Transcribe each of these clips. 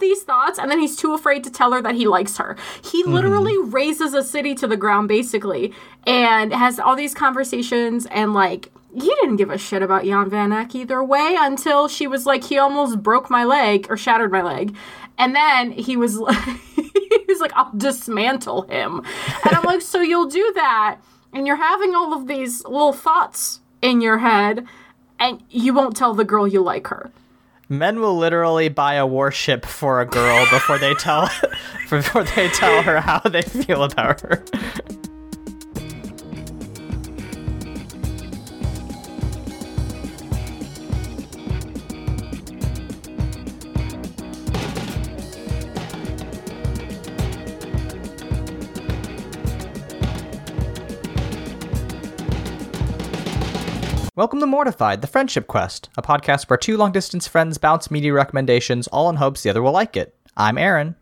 these thoughts and then he's too afraid to tell her that he likes her. He mm-hmm. literally razes a city to the ground basically and has all these conversations and like he didn't give a shit about Jan van Eck either way until she was like he almost broke my leg or shattered my leg. And then he was like he was like I'll dismantle him. And I'm like so you'll do that and you're having all of these little thoughts in your head and you won't tell the girl you like her. Men will literally buy a warship for a girl before they tell before they tell her how they feel about her. Welcome to Mortified, the Friendship Quest, a podcast where two long distance friends bounce media recommendations, all in hopes the other will like it. I'm Aaron.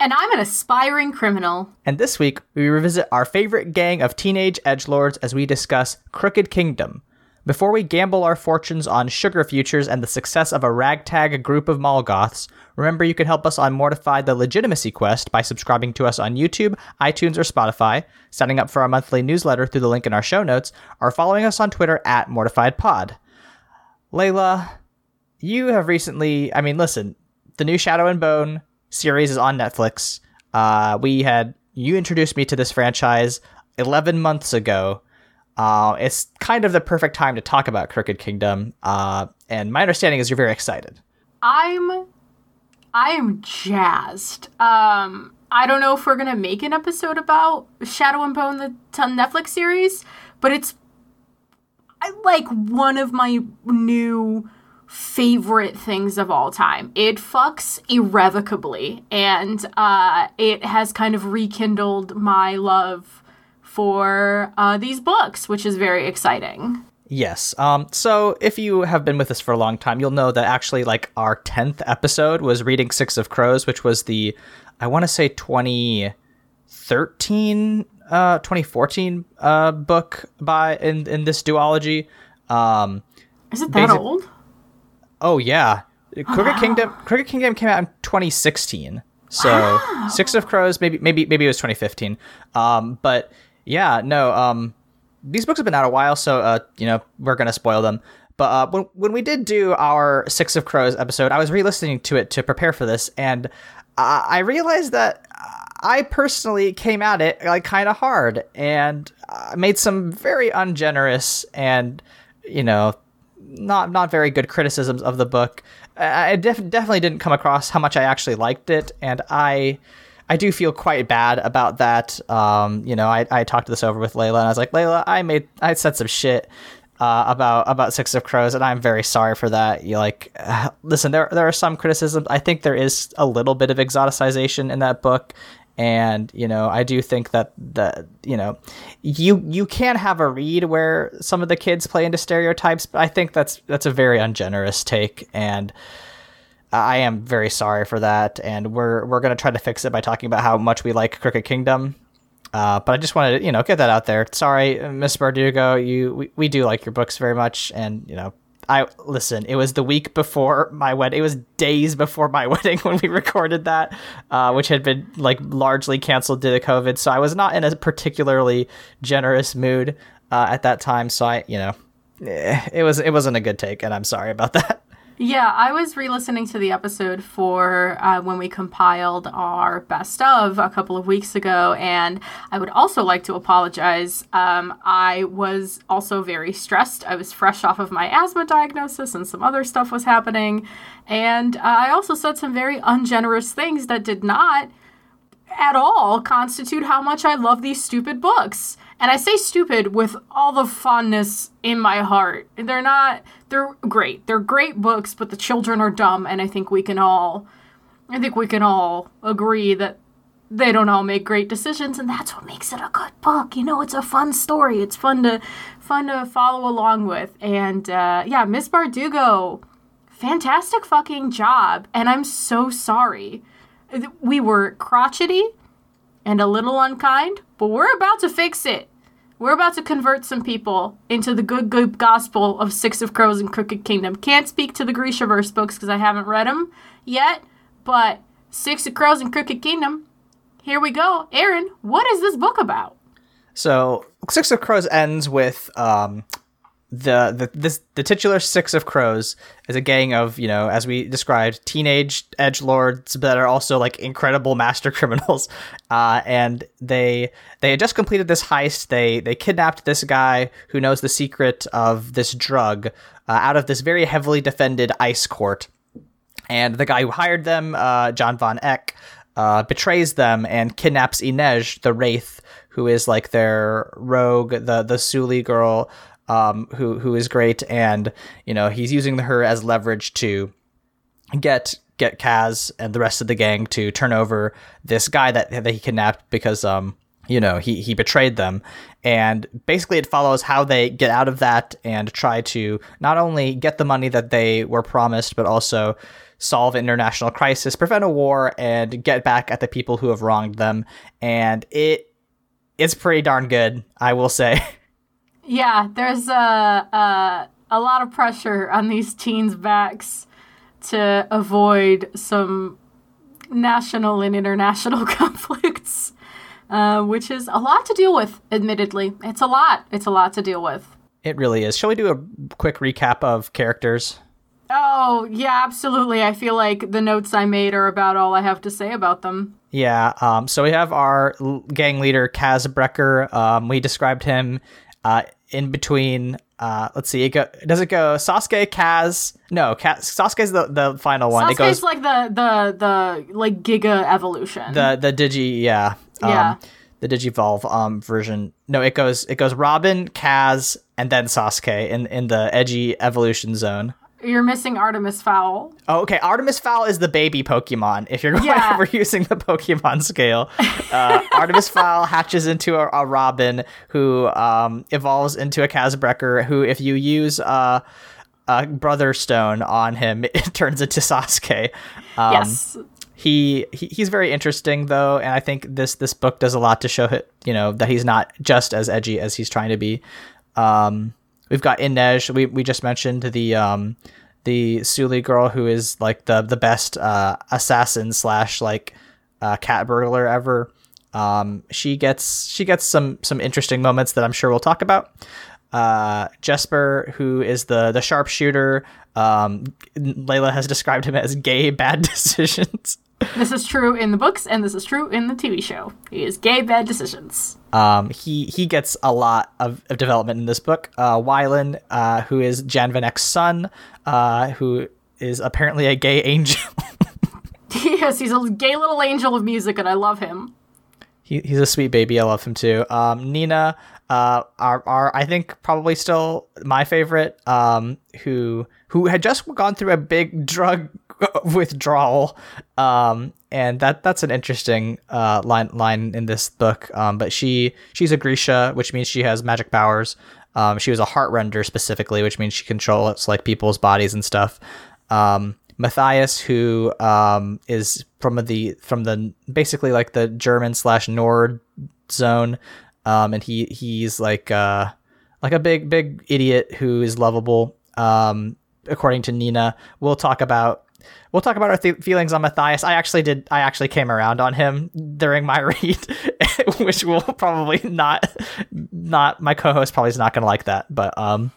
And I'm an aspiring criminal. And this week, we revisit our favorite gang of teenage edge lords as we discuss Crooked Kingdom, before we gamble our fortunes on sugar futures and the success of a ragtag group of Molgoths, remember you can help us on Mortify the Legitimacy Quest by subscribing to us on YouTube, iTunes, or Spotify, signing up for our monthly newsletter through the link in our show notes, or following us on Twitter at MortifiedPod. Layla, you have recently, I mean, listen, the new Shadow and Bone series is on Netflix. Uh, we had, you introduced me to this franchise 11 months ago uh, it's kind of the perfect time to talk about Crooked Kingdom. Uh, and my understanding is you're very excited. I'm, I am jazzed. Um, I don't know if we're gonna make an episode about Shadow and Bone, the Netflix series, but it's I like one of my new favorite things of all time. It fucks irrevocably, and uh, it has kind of rekindled my love for uh, these books, which is very exciting. Yes. Um, so if you have been with us for a long time, you'll know that actually, like, our 10th episode was reading Six of Crows, which was the, I want to say 2013, uh, 2014 uh, book by in, in this duology. Um, is it that basic- old? Oh, yeah. Crooked Kingdom Crooked Kingdom came out in 2016. So wow. Six of Crows, maybe maybe maybe it was 2015. Um, but yeah, no. Um, these books have been out a while, so uh, you know we're gonna spoil them. But uh, when when we did do our Six of Crows episode, I was re-listening to it to prepare for this, and I realized that I personally came at it like kind of hard and uh, made some very ungenerous and you know not not very good criticisms of the book. I def- definitely didn't come across how much I actually liked it, and I I do feel quite bad about that. Um, you know, I, I talked this over with Layla, and I was like, Layla, I made I said some shit uh, about about Six of Crows, and I'm very sorry for that. You like, uh, listen, there there are some criticisms. I think there is a little bit of exoticization in that book, and you know, I do think that the you know, you you can have a read where some of the kids play into stereotypes, but I think that's that's a very ungenerous take, and I am very sorry for that, and we're we're gonna try to fix it by talking about how much we like Crooked Kingdom. Uh, but I just wanted to, you know, get that out there. Sorry, Miss Bardugo, you we, we do like your books very much, and you know, I listen. It was the week before my wedding. It was days before my wedding when we recorded that, uh, which had been like largely canceled due to COVID. So I was not in a particularly generous mood uh, at that time. So I, you know, eh, it was it wasn't a good take, and I'm sorry about that. Yeah, I was re listening to the episode for uh, when we compiled our best of a couple of weeks ago, and I would also like to apologize. Um, I was also very stressed. I was fresh off of my asthma diagnosis, and some other stuff was happening. And uh, I also said some very ungenerous things that did not at all constitute how much I love these stupid books. And I say stupid with all the fondness in my heart. They're not, they're great. They're great books, but the children are dumb. And I think we can all, I think we can all agree that they don't all make great decisions. And that's what makes it a good book. You know, it's a fun story. It's fun to, fun to follow along with. And uh, yeah, Miss Bardugo, fantastic fucking job. And I'm so sorry. We were crotchety and a little unkind, but we're about to fix it. We're about to convert some people into the good, good gospel of Six of Crows and Crooked Kingdom. Can't speak to the Grishaverse books because I haven't read them yet, but Six of Crows and Crooked Kingdom. Here we go. Aaron, what is this book about? So Six of Crows ends with um, the the this the titular Six of Crows is a gang of you know as we described teenage edge lords that are also like incredible master criminals, uh, and they they had just completed this heist. They they kidnapped this guy who knows the secret of this drug uh, out of this very heavily defended ice court, and the guy who hired them, uh, John von Eck. Uh, betrays them and kidnaps Inej, the wraith, who is like their rogue, the the Suli girl, um, who who is great, and you know he's using her as leverage to get get Kaz and the rest of the gang to turn over this guy that that he kidnapped because um you know he he betrayed them. And basically it follows how they get out of that and try to not only get the money that they were promised but also solve international crisis prevent a war and get back at the people who have wronged them. And it it's pretty darn good i will say Yeah, there's a, a a lot of pressure on these teens' backs to avoid some national and international conflicts, uh, which is a lot to deal with. Admittedly, it's a lot. It's a lot to deal with. It really is. Shall we do a quick recap of characters? Oh yeah, absolutely. I feel like the notes I made are about all I have to say about them. Yeah. Um, so we have our gang leader Kaz Brekker. Um, we described him uh, in between. Uh, let's see. It go, does it go Sasuke, Kaz? No, Kaz, Sasuke's the, the final one. Sasuke's it goes like the the the like Giga evolution. the the Digi. Yeah. Um, Yeah. The Digivolve um, version. No, it goes it goes Robin, Kaz, and then Sasuke in in the edgy evolution zone. You're missing Artemis Fowl. Oh, okay. Artemis Fowl is the baby Pokemon. If you're going Yeah. we're using the Pokemon scale, uh, Artemis Fowl hatches into a, a Robin who um, evolves into a Kaz Brekker. Who, if you use uh, a Brother Stone on him, it turns into Sasuke. Um, yes. he, he he's very interesting though, and I think this this book does a lot to show it, you know that he's not just as edgy as he's trying to be. Um, we've got Inej. We we just mentioned the um the Suli girl who is like the the best uh, assassin slash like uh, cat burglar ever. Um, she gets she gets some some interesting moments that I'm sure we'll talk about. Uh, Jesper, who is the the sharpshooter, um, Layla has described him as gay bad decisions. This is true in the books, and this is true in the TV show. He is gay bad decisions. Um, he he gets a lot of, of development in this book. Uh, Wylan, uh, who is Jan Van Eck's son, uh, who is apparently a gay angel. yes, he's a gay little angel of music, and I love him. he, he's a sweet baby. I love him too. Um, Nina, uh, are are I think probably still my favorite. Um, who who had just gone through a big drug withdrawal. Um, and that that's an interesting uh line line in this book. Um, but she she's a Grisha, which means she has magic powers. Um, she was a heart render specifically, which means she controls like people's bodies and stuff. Um, Matthias, who um, is from the from the basically like the German slash Nord zone, um, and he he's like uh, like a big big idiot who is lovable. Um, according to Nina, we'll talk about we'll talk about our th- feelings on Matthias. I actually did. I actually came around on him during my read, which will probably not not my co-host probably is not going to like that, but um.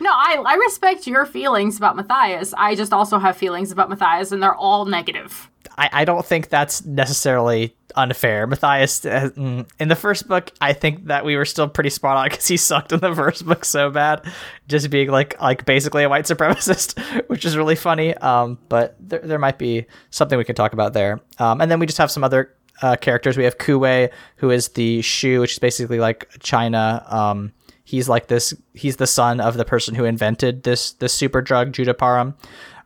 No, I, I respect your feelings about Matthias. I just also have feelings about Matthias, and they're all negative. I, I don't think that's necessarily unfair. Matthias, uh, mm, in the first book, I think that we were still pretty spot on because he sucked in the first book so bad, just being like like basically a white supremacist, which is really funny. Um, but there, there might be something we can talk about there. Um, and then we just have some other uh, characters. We have Kuwei, who is the Shu, which is basically like China. Um, he's like this. He's the son of the person who invented this this super drug, jurda parem.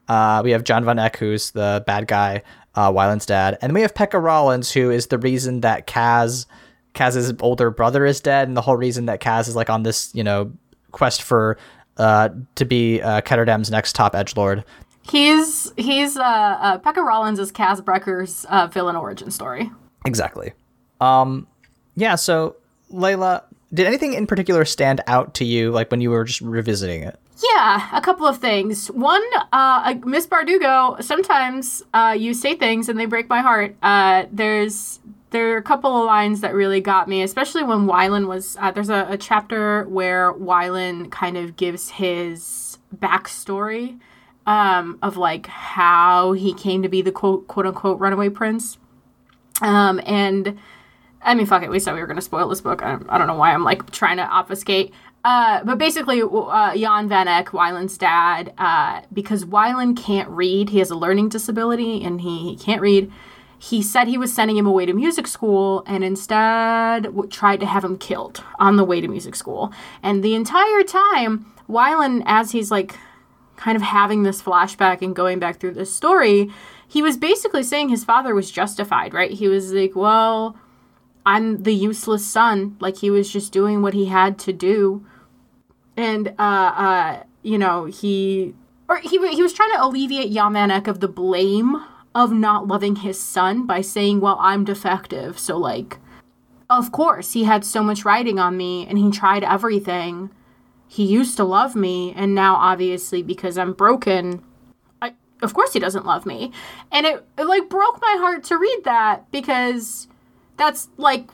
Uh, we have John Von Eck, who's the bad guy, uh, Wylan's dad, and then we have Pekka Rollins, who is the reason that Kaz, Kaz's older brother, is dead, and the whole reason that Kaz is like on this, you know, quest for uh, to be uh, Ketterdam's next top edge lord. He's he's uh, uh Pekka Rollins is Kaz Brekker's uh, villain origin story. Exactly. Um, yeah. So Layla, did anything in particular stand out to you, like when you were just revisiting it? Yeah, a couple of things. One, uh, Miss Bardugo. Sometimes uh, you say things and they break my heart. Uh, there's there are a couple of lines that really got me, especially when Wylan was. Uh, there's a, a chapter where Wylan kind of gives his backstory um, of like how he came to be the quote quote unquote runaway prince. Um, and I mean, fuck it, we said we were going to spoil this book. I, I, don't know why I'm like trying to obfuscate. Uh, but basically, uh, Jan Van Eck, Wylan's dad, uh, because Wylan can't read, he has a learning disability and he, he can't read. He said he was sending him away to music school and instead w- tried to have him killed on the way to music school. And the entire time, Wylan, as he's like kind of having this flashback and going back through this story, he was basically saying his father was justified, right? He was like, well, I'm the useless son. Like he was just doing what he had to do. And, uh, uh, you know, he, or he, he was trying to alleviate Jan Van Eck of the blame of not loving his son by saying, well, I'm defective. So, like, of course, he had so much writing on me and he tried everything he used to love me and now obviously because i'm broken I, of course he doesn't love me and it, it like broke my heart to read that because that's like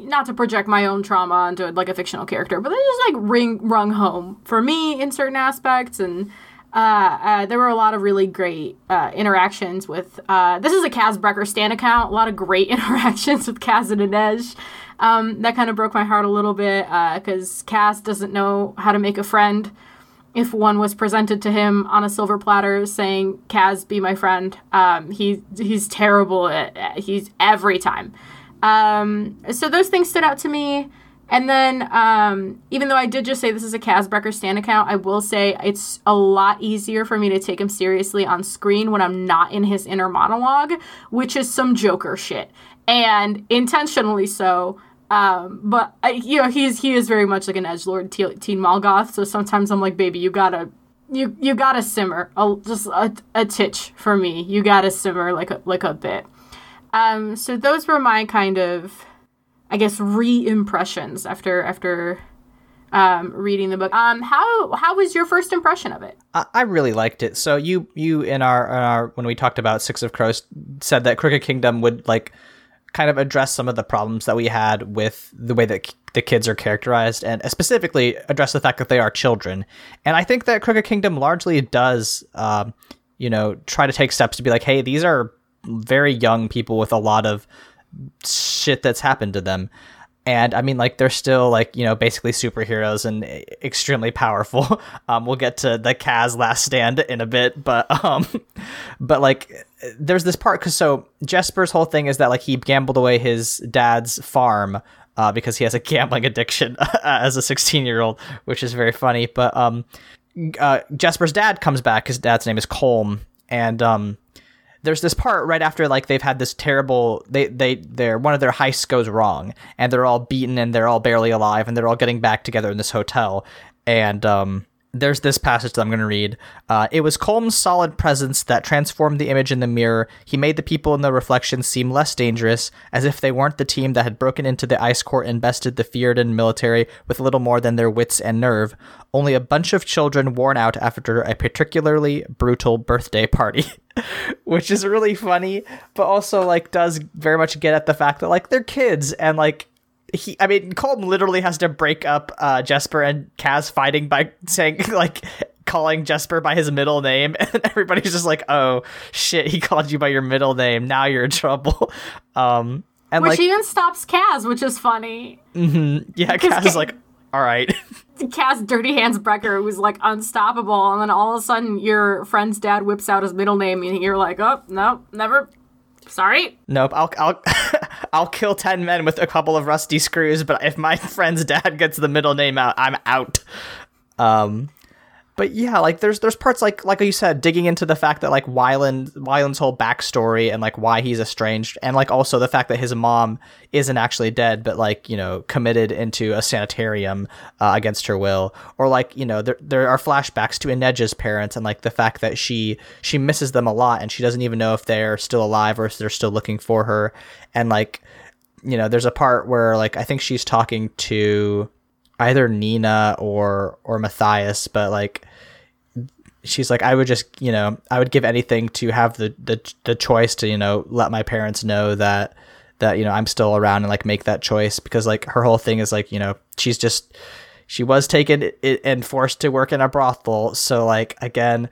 not to project my own trauma onto like a fictional character but it just like ring rung home for me in certain aspects and uh, uh, there were a lot of really great uh, interactions with. Uh, this is a Kaz Brekker Stan account. A lot of great interactions with Kaz and Inej. Um, that kind of broke my heart a little bit because uh, Kaz doesn't know how to make a friend. If one was presented to him on a silver platter saying, Kaz, be my friend, um, he, he's terrible at, he's every time. Um, so those things stood out to me. And then, um, even though I did just say this is a Kaz Brekker Stan account, I will say it's a lot easier for me to take him seriously on screen when I'm not in his inner monologue, which is some Joker shit, and intentionally so. Um, but you know, he's he is very much like an edge lord teen, teen Molgoth. So sometimes I'm like, baby, you gotta you you gotta simmer a, just a, a titch for me. You gotta simmer like a like a bit. Um, so those were my kind of, I guess, re-impressions after after um, reading the book. Um, how how was your first impression of it? I, I really liked it. So you you in our in our when we talked about Six of Crows said that Crooked Kingdom would like kind of address some of the problems that we had with the way that the kids are characterized and specifically address the fact that they are children. And I think that Crooked Kingdom largely does, um, you know, try to take steps to be like, hey, these are very young people with a lot of shit that's happened to them and I mean, like they're still like you know basically superheroes and extremely powerful. Um, we'll get to the Kaz Last Stand in a bit, but um, but like there's this part because so Jesper's whole thing is that like he gambled away his dad's farm uh, because he has a gambling addiction as a 16 year old, which is very funny. But um, uh, Jesper's dad comes back. His dad's name is Colm, and um, there's this part right after like they've had this terrible they they their one of their heists goes wrong and they're all beaten and they're all barely alive and they're all getting back together in this hotel and um there's this passage that I'm going to read. Uh, it was Colm's solid presence that transformed the image in the mirror. He made the people in the reflection seem less dangerous, as if they weren't the team that had broken into the ice court and bested the Fjerdan military with little more than their wits and nerve. Only a bunch of children worn out after a particularly brutal birthday party. Which is really funny, but also like does very much get at the fact that like they're kids and like he I mean Colm literally has to break up uh Jesper and Kaz fighting by saying like calling Jesper by his middle name and everybody's just like, "Oh shit, he called you by your middle name. Now you're in trouble." Um and which like even stops Kaz, which is funny. Mm-hmm, yeah, Kaz is like, "All right." Kaz Dirty Hands Brekker was like unstoppable and then all of a sudden your friend's dad whips out his middle name and you're like, "Oh, no, never Sorry. Nope. I'll I'll I'll kill ten men with a couple of rusty screws, but if my friend's dad gets the middle name out, I'm out. Um, but yeah, like there's there's parts like like you said, digging into the fact that like Wylan Wylan's whole backstory and like why he's estranged, and like also the fact that his mom isn't actually dead, but like you know committed into a sanitarium uh, against her will, or like you know there there are flashbacks to Inej's parents and like the fact that she she misses them a lot and she doesn't even know if they're still alive or if they're still looking for her, and like you know there's a part where like I think she's talking to either Nina or or Matthias, but like she's like I would just you know I would give anything to have the the the choice to you know let my parents know that that you know I'm still around and like make that choice because like her whole thing is like you know she's just she was taken and forced to work in a brothel. So like again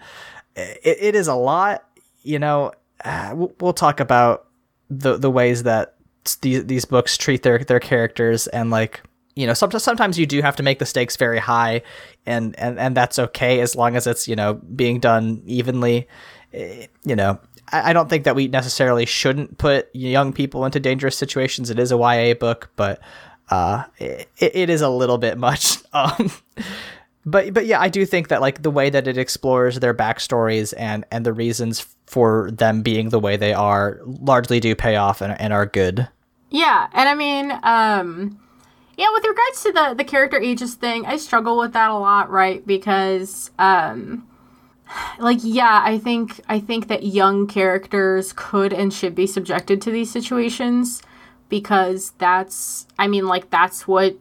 it, it is a lot you know uh, we'll talk about the the ways that these these books treat their their characters and like you know sometimes sometimes you do have to make the stakes very high and and and that's okay as long as it's you know being done evenly. Eh, you know I, I don't think that we necessarily shouldn't put young people into dangerous situations. It is a YA book but uh it, it is a little bit much. Um but but yeah I do think that like the way that it explores their backstories and and the reasons for them being the way they are largely do pay off and, and are good. Yeah and I mean um yeah, with regards to the the character ages thing, I struggle with that a lot, right? Because um like yeah, I think I think that young characters could and should be subjected to these situations because that's I mean like that's what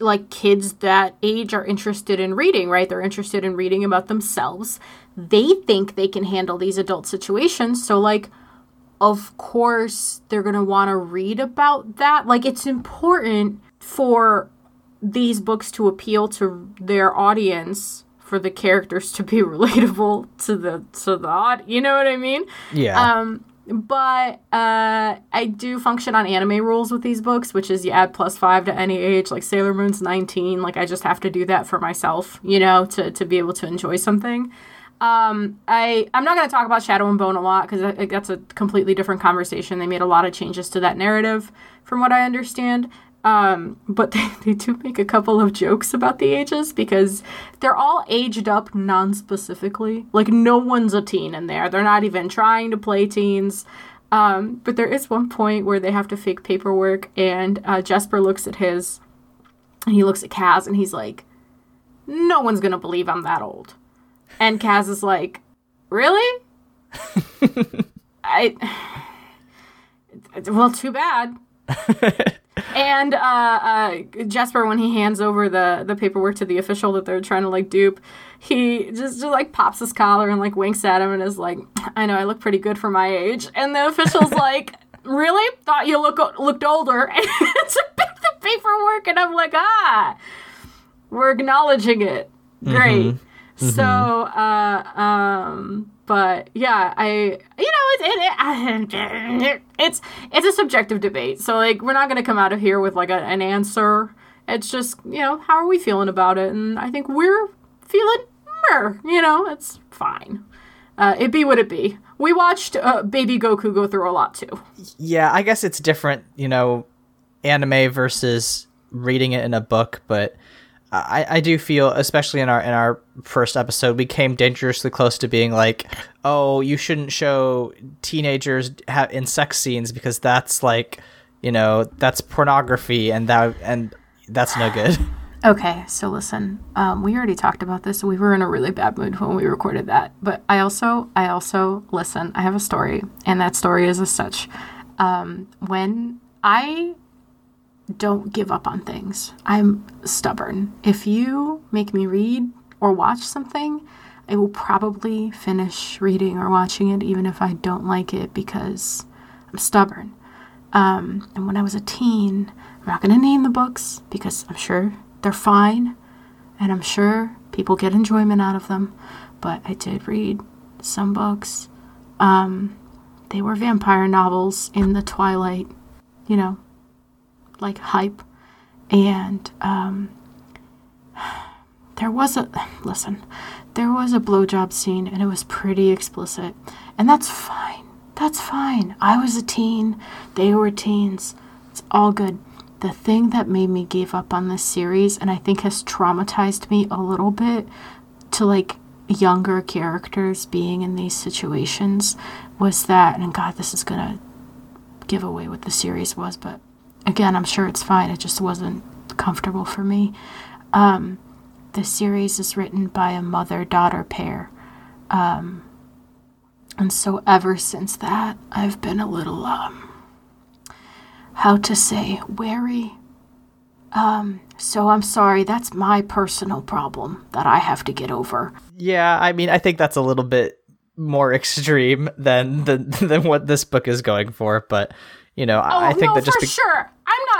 like kids that age are interested in reading, right? They're interested in reading about themselves. They think they can handle these adult situations. So like of course they're going to want to read about that. Like it's important for these books to appeal to their audience for the characters to be relatable to the to the odd you know what i mean yeah um but uh i do function on anime rules with these books which is you add plus five to any age like sailor moon's 19 like i just have to do that for myself you know to to be able to enjoy something um, I I'm not going to talk about Shadow and Bone a lot because that's a completely different conversation. They made a lot of changes to that narrative, from what I understand. Um, but they, they do make a couple of jokes about the ages because they're all aged up non specifically. Like, no one's a teen in there. They're not even trying to play teens. Um, but there is one point where they have to fake paperwork, and uh, Jesper looks at his, and he looks at Kaz, and he's like, No one's gonna believe I'm that old. And Kaz is like, Really? I. Well, too bad. and uh, uh, Jesper, when he hands over the the paperwork to the official that they're trying to like dupe, he just, just like pops his collar and like winks at him and is like, "I know I look pretty good for my age." And the official's like, "Really? Thought you look looked older?" And it's the paperwork, and I'm like, "Ah, we're acknowledging it. Great." Mm-hmm. Mm-hmm. So, uh, um, but yeah, I you know it, it, it, it's it's a subjective debate. So like we're not gonna come out of here with like a, an answer. It's just you know how are we feeling about it, and I think we're feeling you know it's fine. Uh, it be what it be. We watched uh, Baby Goku go through a lot too. Yeah, I guess it's different, you know, anime versus reading it in a book, but I, I do feel, especially in our in our first episode, we came dangerously close to being like, oh, you shouldn't show teenagers ha- in sex scenes because that's like, you know, that's pornography, and that and that's no good. Okay, so listen, um, we already talked about this. We were in a really bad mood when we recorded that, but I also, I also listen. I have a story, and that story is as such. Um, when I don't give up on things. I'm stubborn. If you make me read or watch something, I will probably finish reading or watching it even if I don't like it because I'm stubborn. Um, and when I was a teen, I'm not going to name the books because I'm sure they're fine and I'm sure people get enjoyment out of them. But I did read some books. Um, they were vampire novels in the twilight, you know, like hype. And um, there was a listen, there was a blowjob scene, and it was pretty explicit, and that's fine. That's fine. I was a teen. They were teens. It's all good. The thing that made me give up on this series, and I think has traumatized me a little bit, to like younger characters being in these situations, was that, and God, this is gonna give away what the series was, but again, I'm sure it's fine. It just wasn't comfortable for me. Um, the series is written by a mother daughter pair. Um, and so ever since that, I've been a little, um, how to say, wary Um, so I'm sorry, that's my personal problem that I have to get over. Yeah, I mean, I think that's a little bit more extreme than than, than what this book is going for, but you know, Oh, I think no, that just for be- sure.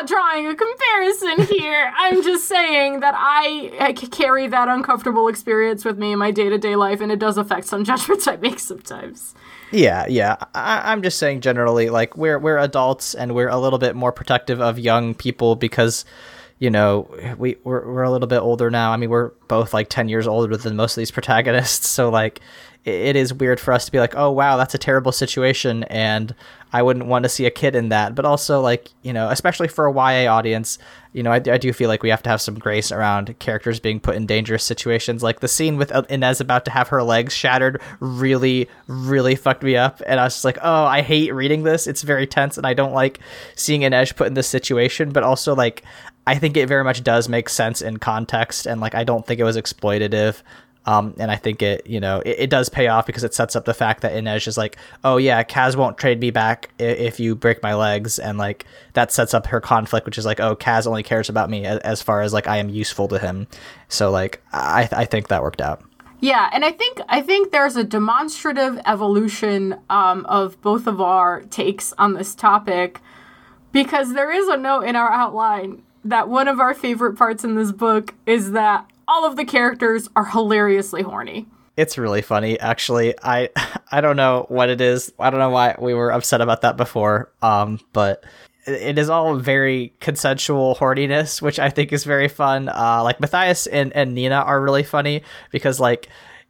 Not drawing a comparison here. I'm just saying that I carry that uncomfortable experience with me in my day to day life, and it does affect some judgments I make sometimes. Yeah, yeah. I, I'm just saying generally, like we're we're adults and we're a little bit more protective of young people because, you know, we we're, we're a little bit older now. I mean, we're both like ten years older than most of these protagonists, so like it is weird for us to be like, oh wow, that's a terrible situation, and I wouldn't want to see a kid in that. But also, like you know, especially for a YA audience, you know, I, I do feel like we have to have some grace around characters being put in dangerous situations. Like the scene with Inej about to have her legs shattered really, really fucked me up. And I was just like, oh, I hate reading this. It's very tense, and I don't like seeing Inej put in this situation. But also, like, I think it very much does make sense in context, and like, I don't think it was exploitative. Um, and I think it, you know, it, it, does pay off because it sets up the fact that Inej is like, oh yeah, Kaz won't trade me back if, if, you break my legs, and like that sets up her conflict, which is like, oh, Kaz only cares about me as, as far as like I am useful to him. So like, I I think that worked out. Yeah, and I think I think there's a demonstrative evolution um, of both of our takes on this topic because there is a note in our outline that one of our favorite parts in this book is that all of the characters are hilariously horny. It's really funny, actually. I I don't know what it is. I don't know why we were upset about that before. Um, but it is all very consensual horniness, which I think is very fun. Uh, like Matthias and, and Nina are really funny because like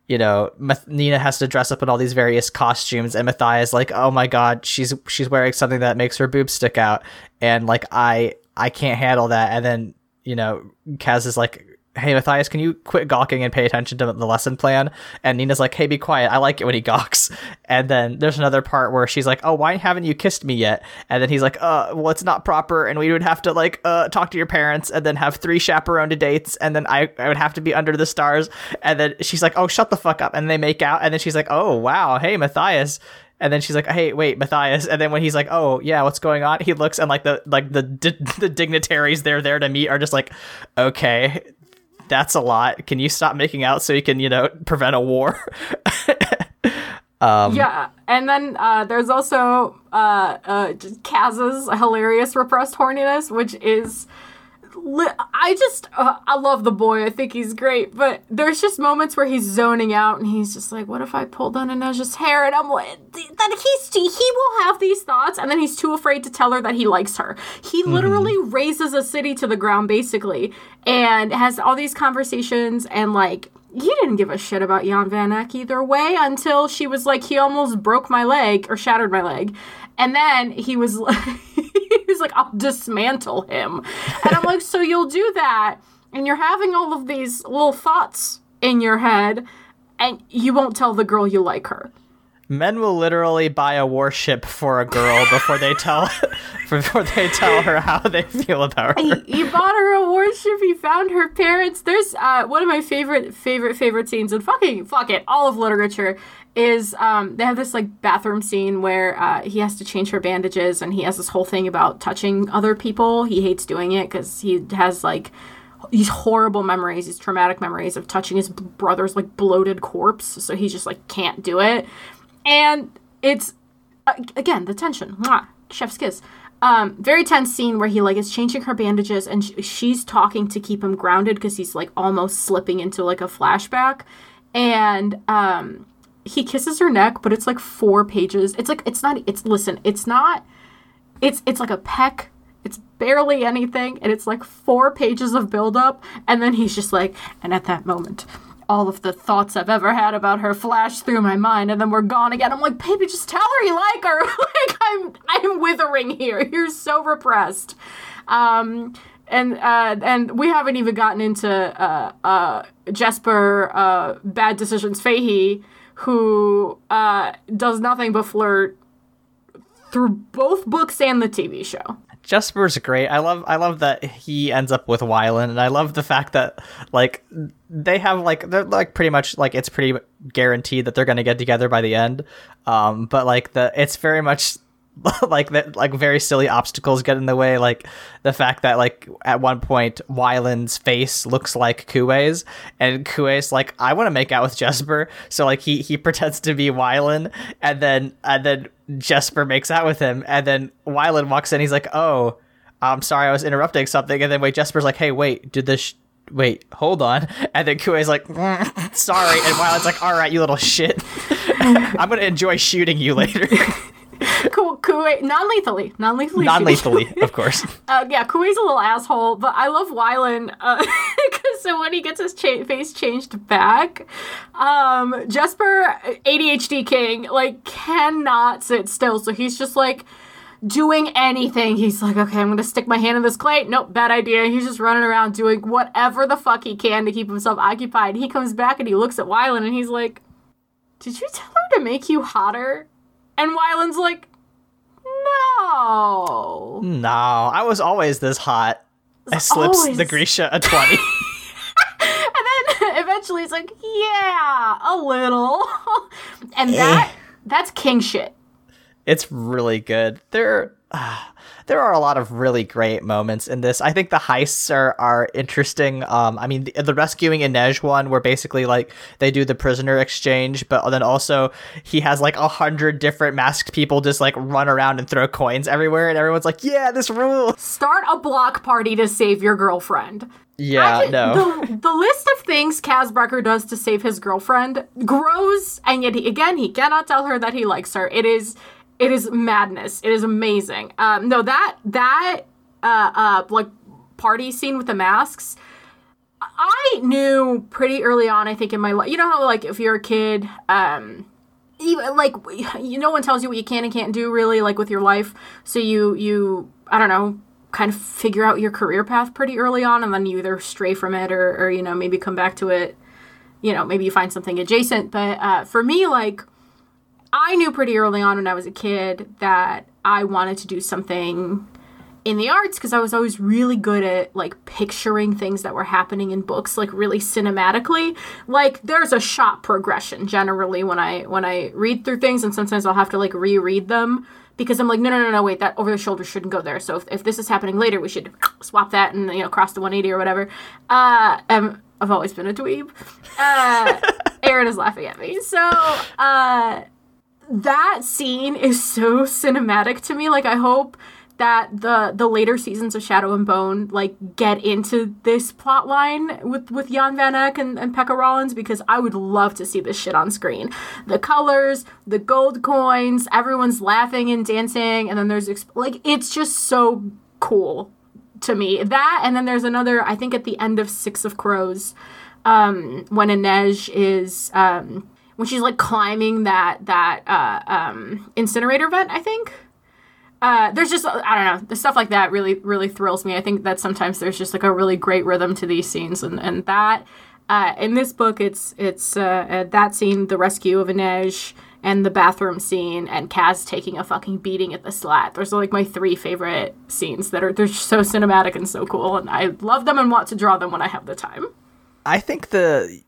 you know, Nina has to dress up in all these various costumes, and Matthias like, oh my god, she's she's wearing something that makes her boobs stick out, and like I I can't handle that. And then you know, Kaz is like, hey Matthias, can you quit gawking and pay attention to the lesson plan? And Nina's like, hey, be quiet. I like it when he gawks. And then there's another part where she's like, oh, why haven't you kissed me yet? And then he's like, uh, well, it's not proper, and we would have to like uh talk to your parents, and then have three chaperoned dates, and then I I would have to be under the stars. And then she's like, oh, shut the fuck up. And they make out, and then she's like, oh wow, hey Matthias. And then she's like, "Hey, wait, Matthias." And then when he's like, "Oh, yeah, what's going on?" He looks and like the like the the dignitaries they're there to meet are just like, "Okay, that's a lot. Can you stop making out so you can, you know, prevent a war? um, yeah, and then uh, there's also uh, uh, Kaz's hilarious repressed horniness, which is. I just, uh, I love the boy. I think he's great, but there's just moments where he's zoning out and he's just like, "What if I pulled on Inej's hair?" And I'm like, "That he's he will have these thoughts, and then he's too afraid to tell her that he likes her. He literally mm-hmm. razes a city to the ground, basically, and has all these conversations and like he didn't give a shit about Jan Van Eck either way until she was like, he almost broke my leg or shattered my leg. And then he was like, he was like, I'll dismantle him. And I'm like, so you'll do that, and you're having all of these little thoughts in your head, and you won't tell the girl you like her. Men will literally buy a warship for a girl before they tell before they tell her how they feel about her. He, he bought her a warship. He found her parents. There's uh, one of my favorite favorite favorite scenes in fucking fuck it all of literature is um, they have this like bathroom scene where uh, he has to change her bandages and he has this whole thing about touching other people. He hates doing it because he has like these horrible memories, these traumatic memories of touching his brother's like bloated corpse. So he just like can't do it and it's uh, again the tension Mwah, chef's kiss um, very tense scene where he like is changing her bandages and sh- she's talking to keep him grounded because he's like almost slipping into like a flashback and um, he kisses her neck but it's like four pages it's like it's not it's listen it's not it's it's like a peck it's barely anything and it's like four pages of buildup and then he's just like and at that moment all of the thoughts I've ever had about her flash through my mind, and then we're gone again. I'm like, baby, just tell her you like her. like I'm, I'm withering here. You're so repressed. Um, and uh, and we haven't even gotten into uh, uh, Jesper uh, Bad Decisions Fahey, who uh, does nothing but flirt through both books and the TV show. Jesper's great. I love I love that he ends up with Wylan, and I love the fact that like they have like they're like pretty much like it's pretty guaranteed that they're gonna get together by the end. Um, but like the it's very much like that like very silly obstacles get in the way like the fact that like at one point Wylan's face looks like Kuwei's and Kuwei's like I want to make out with Jesper. So like he he pretends to be Wylan and then and then Jesper makes out with him and then Wylan walks in he's like oh I'm sorry I was interrupting something and then wait Jesper's like hey wait did this sh- wait hold on and then Kuwei's like "Mm, sorry and Wylan's like all right you little shit. I'm gonna enjoy shooting you later. Ku- Kuwei non-lethally, non-lethally, non-lethally of course Uh, yeah, Kuwei's a little asshole, but I love Wylan because so when he gets his cha- face changed back, um, Jesper, ADHD king, like cannot sit still. So he's just like doing anything. He's like, okay, I'm gonna stick my hand in this clay. Nope, bad idea. He's just running around doing whatever the fuck he can to keep himself occupied. He comes back and he looks at Wylan and he's like, "Did you tell her to make you hotter?" And Wylan's like, "No." No, I was always this hot. I slips always- the Grisha a 20. And then eventually it's like, yeah, a little. and that that's king shit. it's really good. There ah, there are a lot of really great moments in this. I think the heists are are interesting. Um I mean the, the rescuing Inej one where basically like they do the prisoner exchange, but then also he has like a hundred different masked people just like run around and throw coins everywhere and everyone's like, "Yeah, this rules." Start a block party to save your girlfriend. Yeah, can- no. The, the list of things Kaz Brekker does to save his girlfriend grows, and yet he, again he cannot tell her that he likes her. It is it is madness. It is amazing. Um, no, that that uh, uh, like party scene with the masks. I knew pretty early on. I think in my life, you know how like if you're a kid, um, even like you no one tells you what you can and can't do really like with your life so you you i don't know kind of figure out your career path pretty early on and then you either stray from it or, or you know maybe come back to it you know maybe you find something adjacent but uh, for me like i knew pretty early on when i was a kid that i wanted to do something in the arts because I was always really good at like picturing things that were happening in books like really cinematically. Like there's a shot progression generally when I when I read through things and sometimes I'll have to like reread them because I'm like no no no no wait that over the shoulder shouldn't go there. So if, if this is happening later we should swap that and you know cross the 180 or whatever. Uh um I've always been a dweeb. Uh Aaron is laughing at me. So uh that scene is so cinematic to me. Like I hope that the the later seasons of Shadow and Bone like get into this plot line with with Jan Van Eck and, and Pekka Rollins because I would love to see this shit on screen. The colors, the gold coins, everyone's laughing and dancing, and then there's exp- like it's just so cool to me. That and then there's another I think at the end of Six of Crows, um, when Inej is um when she's like climbing that that uh, um, incinerator vent, I think. Uh, there's just I don't know the stuff like that really really thrills me. I think that sometimes there's just like a really great rhythm to these scenes, and and that uh, in this book it's it's uh, uh, that scene, the rescue of Inej, and the bathroom scene, and Kaz taking a fucking beating at the slat. Those are like my three favorite scenes that are they're so cinematic and so cool, and I love them and want to draw them when I have the time. I think the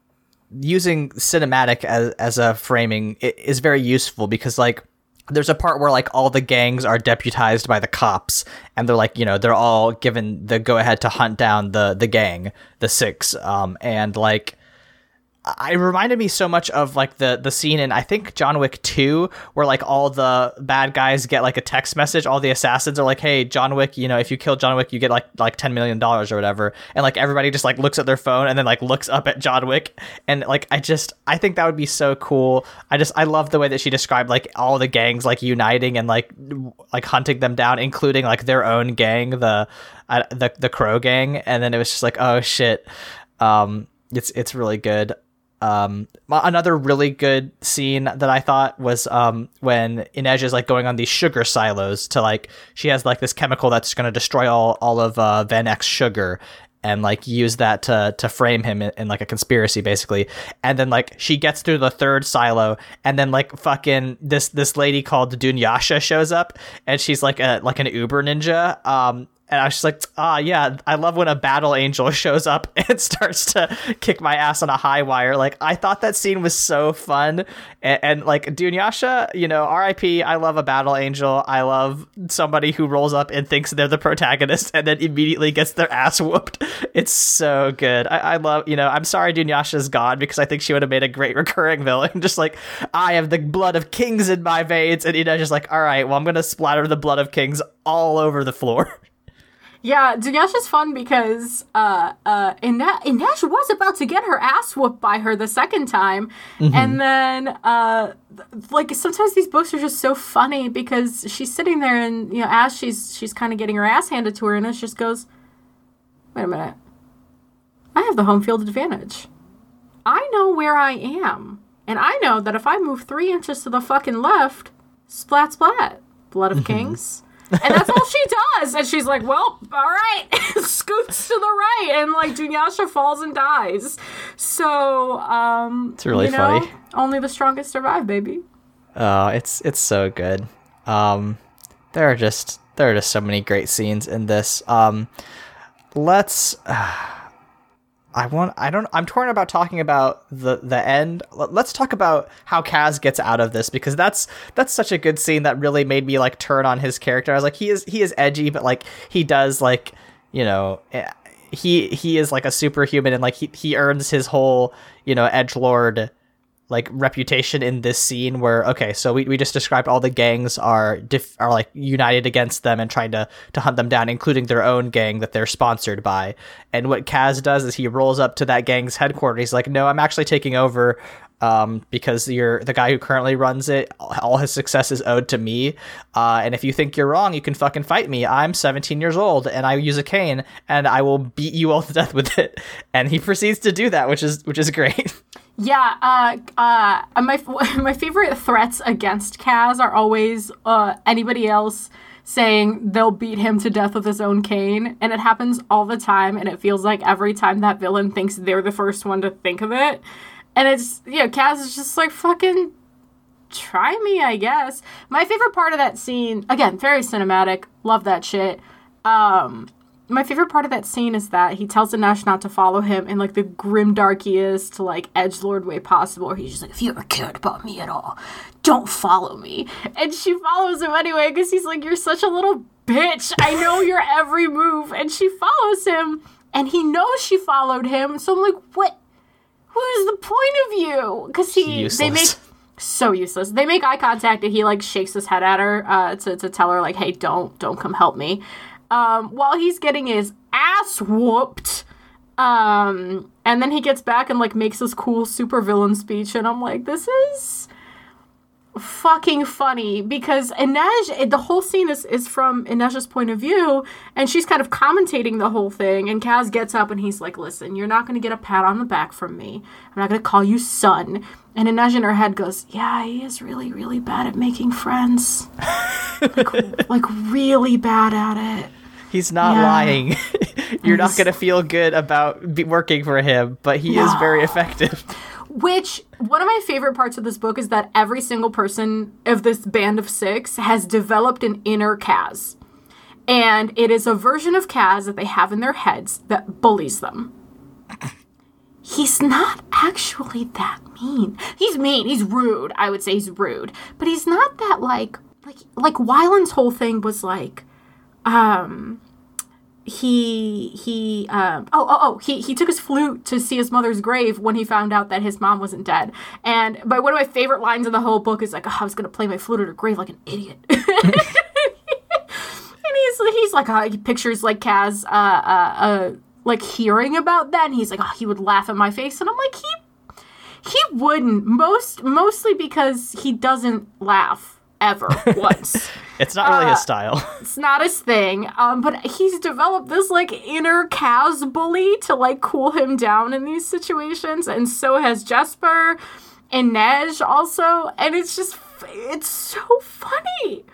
using cinematic as as a framing is very useful because like there's a part where like all the gangs are deputized by the cops and they're like you know they're all given the go ahead to hunt down the the gang the six um and like I reminded me so much of like the the scene in I think John Wick 2 where like all the bad guys get like a text message. All the assassins are like hey John Wick you know if you kill John Wick you get like like 10 million dollars or whatever. And like everybody just like looks at their phone and then like looks up at John Wick. And like I just I think that would be so cool. I just I love the way that she described like all the gangs like uniting and like like hunting them down including like their own gang the uh, the the crow gang. And then it was just like oh shit. Um it's it's really good um, another really good scene that I thought was um, when Inej is like going on these sugar silos to like she has like this chemical that's going to destroy all all of uh, Van Eck's sugar and like use that to to frame him in, in like a conspiracy basically. And then like she gets through the third silo and then like fucking this this lady called Dunyasha shows up and she's like a like an uber ninja. Um and I was just like, ah, yeah, I love when a battle angel shows up and starts to kick my ass on a high wire. Like, I thought that scene was so fun. And, and like, Dunyasha, you know, RIP, I love a battle angel. I love somebody who rolls up and thinks they're the protagonist and then immediately gets their ass whooped. It's so good. I, I love, you know, I'm sorry Dunyasha's gone because I think she would have made a great recurring villain. just like, I have the blood of kings in my veins. And, you know, just like, all right, well, I'm going to splatter the blood of kings all over the floor. Yeah, is fun because uh uh Inej was about to get her ass whooped by her the second time. Mm-hmm. And then uh like sometimes these books are just so funny because she's sitting there and you know, as she's she's kind of getting her ass handed to her, and it just goes, Wait a minute. I have the home field advantage. I know where I am. And I know that if I move three inches to the fucking left, splat splat. Blood of mm-hmm. Kings and that's all she does. And she's like, well, all right, scoots to the right. And like Dunyasha falls and dies. So, um, it's really you know, funny. Only the strongest survive, baby. Oh, it's it's so good. Um, there are just there are just so many great scenes in this. Um, let's. Uh, I want I don't I'm torn about talking about the the end. Let's talk about how Kaz gets out of this because that's that's such a good scene that really made me like turn on his character. I was like he is he is edgy but like he does like, you know, eh, he he is like a superhuman and like he he earns his whole, you know, edge lord like reputation in this scene where okay so we, we just described all the gangs are diff, are like united against them and trying to to hunt them down including their own gang that they're sponsored by. And what Kaz does is he rolls up to that gang's headquarters. He's like no I'm actually taking over um, because you're the guy who currently runs it. All his success is owed to me. Uh, and if you think you're wrong, you can fucking fight me. I'm 17 years old and I use a cane and I will beat you all to death with it. And he proceeds to do that, which is which is great. Yeah, uh, uh, my my favorite threats against Kaz are always uh, anybody else saying they'll beat him to death with his own cane, and it happens all the time. And it feels like every time that villain thinks they're the first one to think of it, and it's you know, Kaz is just like fucking try me, I guess. My favorite part of that scene, again, very cinematic, love that shit. Um, my favorite part of that scene is that he tells Inej not to follow him in like the grim darkiest like edge lord way possible. He's just like, if you ever cared about me at all, don't follow me. And she follows him anyway because he's like, you're such a little bitch. I know your every move. And she follows him, and he knows she followed him. So I'm like, what? What is the point of you? Because he useless. they make so useless. They make eye contact, and he like shakes his head at her uh, to to tell her like, hey, don't don't come help me um, while he's getting his ass whooped. Um, and then he gets back and like makes this cool supervillain speech, and I'm like, this is fucking funny because Inej, the whole scene is, is from Inej's point of view, and she's kind of commentating the whole thing. And Kaz gets up and he's like, Listen, you're not going to get a pat on the back from me. I'm not going to call you son. And Inej in her head goes, Yeah, he is really, really bad at making friends. like, like, really bad at it. He's not yeah. lying. You're not going to feel good about working for him, but he no. is very effective. Which one of my favorite parts of this book is that every single person of this band of six has developed an inner Kaz. And it is a version of Kaz that they have in their heads that bullies them. He's not actually that mean. He's mean, he's rude. I would say he's rude. But he's not that like like like Wylan's whole thing was like um he he um oh oh oh he he took his flute to see his mother's grave when he found out that his mom wasn't dead. And but one of my favorite lines in the whole book is like oh, i was gonna play my flute at her grave like an idiot. And he's he's like uh, he pictures like kaz uh, uh uh like hearing about that and he's like oh he would laugh at my face. And i'm like he he wouldn't. Most mostly because he doesn't laugh ever once. it's not really uh, his style. It's not his thing. Um, but he's developed this like inner Kaz bully to like cool him down in these situations, and so has Jesper and Inej also, and it's just it's so funny.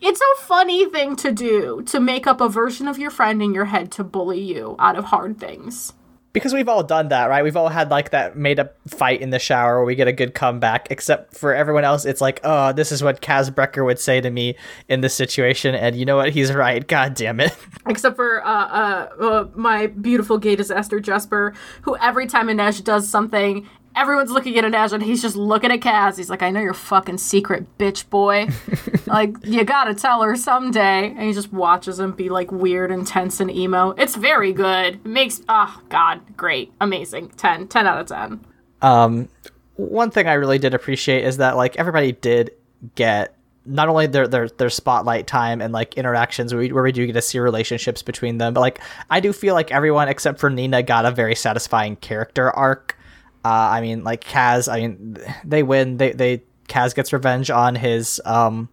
It's a funny thing to do to make up a version of your friend in your head to bully you out of hard things. Because we've all done that, right? We've all had like that made up fight in the shower where we get a good comeback, except for everyone else, it's like, oh, this is what Kaz Brekker would say to me in this situation. And you know what? He's right. God damn it. Except for uh, uh, uh, my beautiful gay disaster Jesper, who every time Inej does something, everyone's looking at Inej and he's just looking at Kaz. He's like, I know your fucking secret, bitch boy. like, you gotta tell her someday. And he just watches him be like weird and tense and emo. It's very good. It makes, oh, God, great. Amazing. 10. 10 out of 10. Um, one thing I really did appreciate is that like everybody did get not only their their their spotlight time and like interactions where we, where we do get to see relationships between them, but like I do feel like everyone except for Nina got a very satisfying character arc. Uh, I mean, like Kaz, I mean, they win. They they Kaz gets revenge on his um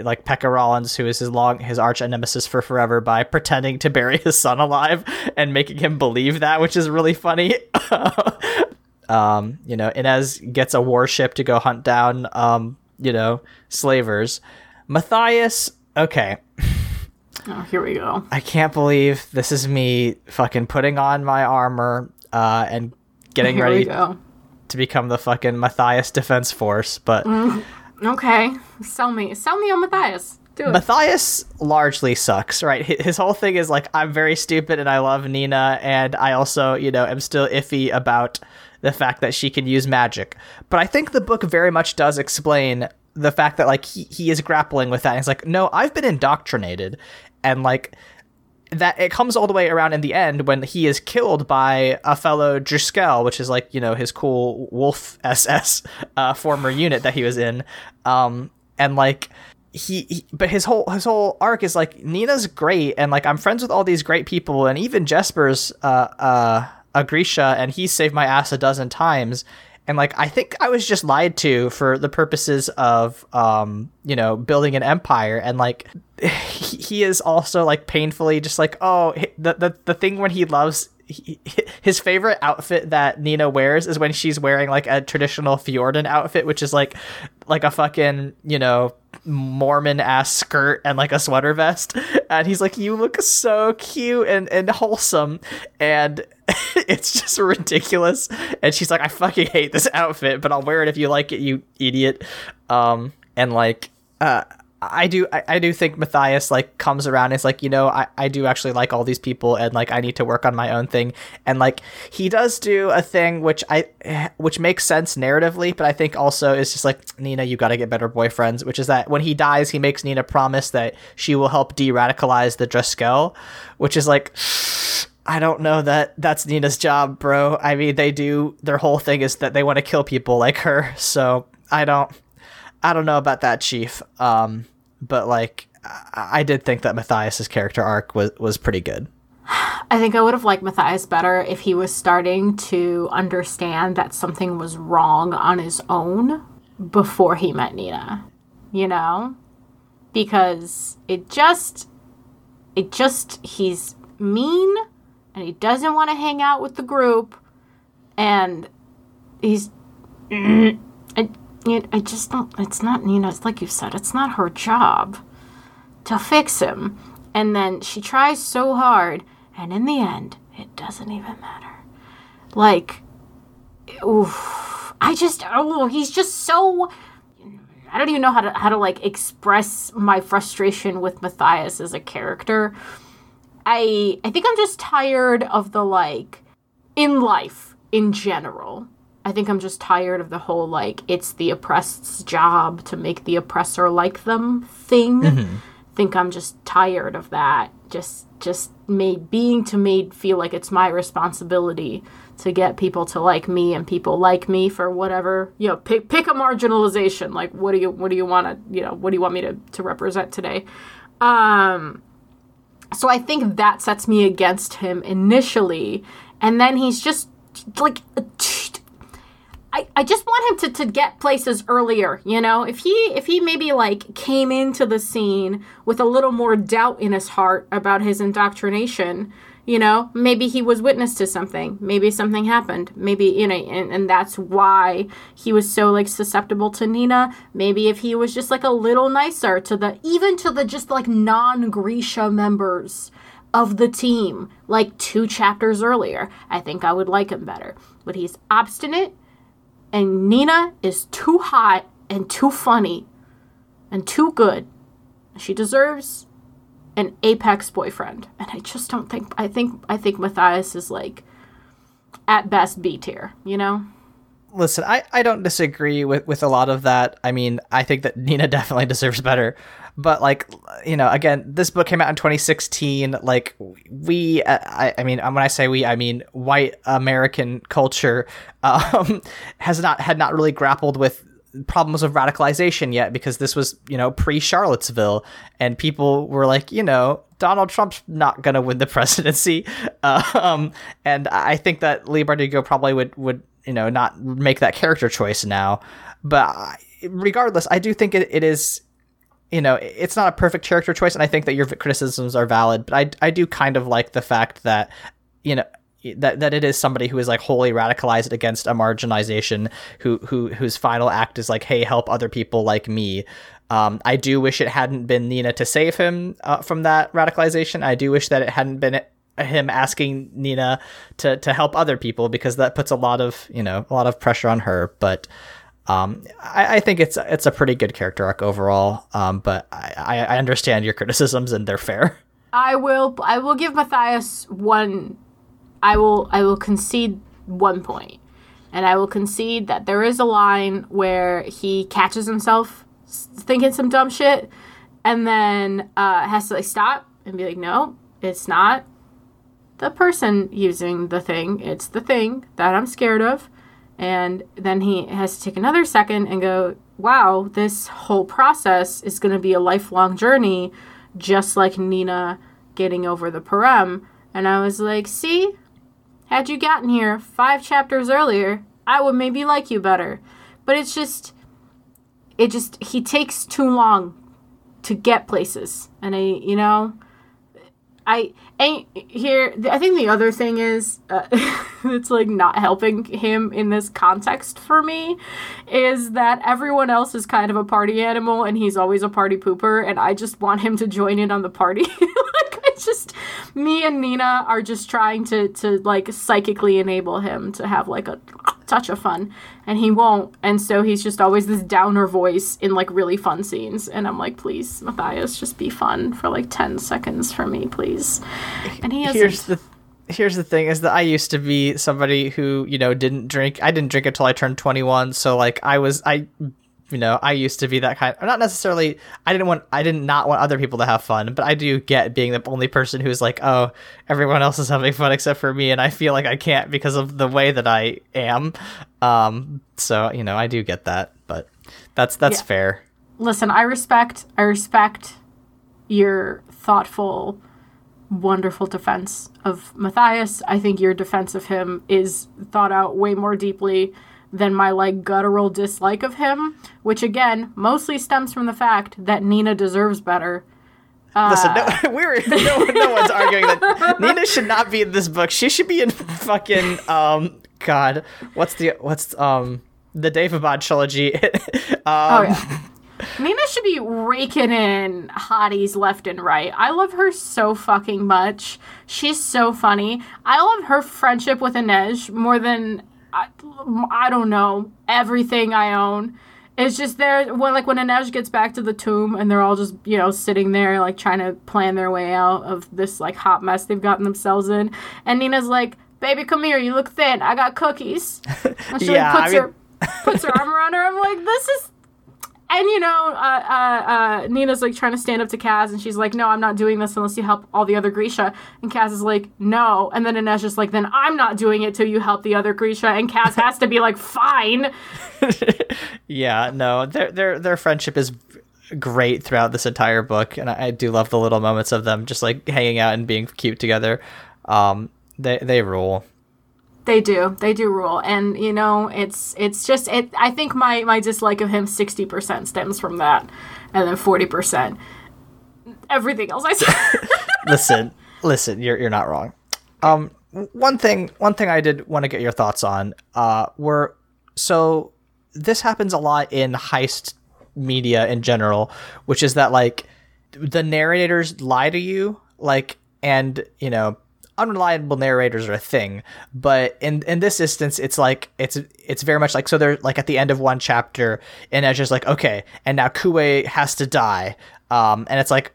like Pekka Rollins, who is his long his arch nemesis for forever, by pretending to bury his son alive and making him believe that, which is really funny. um, you know, Inej gets a warship to go hunt down um, you know, slavers. Matthias, okay. Oh, here we go. I can't believe this is me fucking putting on my armor uh, and getting Here ready to become the fucking Matthias Defense Force, but mm, Okay. Sell me. Sell me on Matthias. Do it. Matthias largely sucks, right? His whole thing is like, I'm very stupid and I love Nina, and I also, you know, am still iffy about the fact that she can use magic. But I think the book very much does explain the fact that, like, he, he is grappling with that. And he's like, no, I've been indoctrinated. And, like, that it comes all the way around in the end when he is killed by a fellow Drüskelle, which is like you know his cool Wolf SS uh, former unit that he was in, um, and like he, he, but his whole his whole arc is like Nina's great, and like I'm friends with all these great people, and even Jesper's uh, uh, a Grisha, and he saved my ass a dozen times. And like I think I was just lied to for the purposes of um you know building an empire. And like he, is also like painfully just like oh the the, the thing when he loves he, his favorite outfit that Nina wears is when she's wearing like a traditional Fjerdan outfit which is like like a fucking you know Mormon ass skirt and like a sweater vest. And he's like you look so cute and and wholesome. And it's just ridiculous. And she's like I fucking hate this outfit but I'll wear it if you like it you idiot. Um and like uh I do I, I do think Matthias like comes around and is like, you know, I, I do actually like all these people and like I need to work on my own thing. And like he does do a thing which I which makes sense narratively, but I think also is just like, Nina, you gotta get better boyfriends, which is that when he dies he makes Nina promise that she will help de radicalize the Drüskelle, which is like I don't know that that's Nina's job, bro. I mean, they do their whole thing is that they want to kill people like her. So I don't, I don't know about that, Chief. Um, but like, I, did think that Matthias's character arc was was pretty good. I think I would have liked Matthias better if he was starting to understand that something was wrong on his own before he met Nina. You know? Because it just it just he's mean and he doesn't want to hang out with the group and he's I just don't it's not you know, it's like you said it's not her job to fix him. And then she tries so hard, and in the end, it doesn't even matter. Like, oof. I just, oh, he's just so. I don't even know how to how to like express my frustration with Matthias as a character. I I think I'm just tired of the like in life in general. I think I'm just tired of the whole like it's the oppressed's job to make the oppressor like them thing. Think I'm just tired of that. Just just made being to made feel like it's my responsibility to get people to like me and people like me for whatever you know pick pick a marginalization. Like what do you what do you want to you know what do you want me to to represent today? Um so I think that sets me against him initially. And then he's just like I, I just want him to, to get places earlier, you know? If he if he maybe like came into the scene with a little more doubt in his heart about his indoctrination, you know, maybe he was witness to something. Maybe something happened. Maybe, you know, and, and that's why he was so like susceptible to Nina. Maybe if he was just like a little nicer to the even to the just like non Grisha members of the team like two chapters earlier, I think I would like him better. But he's obstinate, and Nina is too hot and too funny and too good. She deserves an apex boyfriend, and I just don't think. I think I think Matthias is like at best B tier. You know listen, I, I don't disagree with, with a lot of that. I mean, I think that Nina definitely deserves better. But like, you know, again, this book came out in 2016. Like, we, uh, I, I mean, when I say we, I mean white American culture um, has not had not really grappled with problems of radicalization yet because this was you know pre Charlottesville and people were like you know Donald Trump's not gonna win the presidency um, and I think that Leigh Bardugo probably would would you know not make that character choice now but regardless i do think it, it is you know it's not a perfect character choice and i think that your criticisms are valid but i, I do kind of like the fact that you know that that it is somebody who is like wholly radicalized against a marginalization who who whose final act is like hey help other people like me um, I do wish it hadn't been Nina to save him uh, from that radicalization. I do wish that it hadn't been him asking Nina to to help other people because that puts a lot of you know a lot of pressure on her. But um, I, I, think it's it's a pretty good character arc overall. Um, but I, I understand your criticisms and they're fair. I will I will give Matthias one. I will I will concede one point, and I will concede that there is a line where he catches himself thinking some dumb shit, and then uh, has to like stop and be like, no, it's not the person using the thing. It's the thing that I'm scared of. And then he has to take another second and go, wow, this whole process is going to be a lifelong journey, just like Nina getting over the parem. And I was like, see, had you gotten here five chapters earlier, I would maybe like you better. But it's just, it just, he takes too long to get places. And I, you know, I and here I think the other thing is uh, it's like not helping him in this context for me is that everyone else is kind of a party animal and he's always a party pooper and I just want him to join in on the party. like it's just me and Nina are just trying to to like psychically enable him to have like a touch of fun. And he won't. And so he's just always this downer voice in like really fun scenes. And i'm like please matthias just be fun for like 10 seconds for me please. And he has here's the here's the thing is that i used to be somebody who you know didn't drink i didn't drink until i turned 21 so like i was i you know, I used to be that kind. Of, not necessarily. I didn't want. I did not want other people to have fun, but I do get being the only person who's like, oh, everyone else is having fun except for me, and I feel like I can't because of the way that I am. Um, so you know, I do get that, but that's that's yeah. fair. Listen, I respect. I respect your thoughtful, wonderful defense of Matthias. I think your defense of him is thought out way more deeply than my like guttural dislike of him, which again mostly stems from the fact that Nina deserves better. Uh, Listen, no, we're no, no one's arguing that Nina should not be in this book. She should be in fucking um God, what's the what's um the Daevabad trilogy? um, oh yeah. Nina should be raking in hotties left and right. I love her so fucking much. She's so funny. I love her friendship with Inej more than I, I don't know everything I own. It's just there when like when Inej gets back to the tomb and they're all just you know sitting there like trying to plan their way out of this like hot mess they've gotten themselves in, and Nina's like, "Baby, come here. You look thin. I got cookies." And she yeah, like, puts I mean... her puts her arm around her. I'm like, this is and you know, uh, uh, uh, Nina's like trying to stand up to Kaz, and she's like, "No, I'm not doing this unless you help all the other Grisha." And Kaz is like, "No," and then Inej is like, "Then I'm not doing it till you help the other Grisha." And Kaz has to be like, "Fine." yeah, no, their their their friendship is great throughout this entire book, and I, I, do love the little moments of them just like hanging out and being cute together. Um, they they rule. They do. They do rule. And you know, it's it's just it I think my my dislike of him 60% stems from that and then 40% everything else I said. listen. Listen, you're you're not wrong. Um one thing one thing I did want to get your thoughts on uh were so this happens a lot in heist media in general, which is that like the narrators lie to you like and you know unreliable narrators are a thing but in in this instance it's like it's it's very much like so they're like at the end of one chapter and it's just like okay and now Kuwei has to die. Um and it's like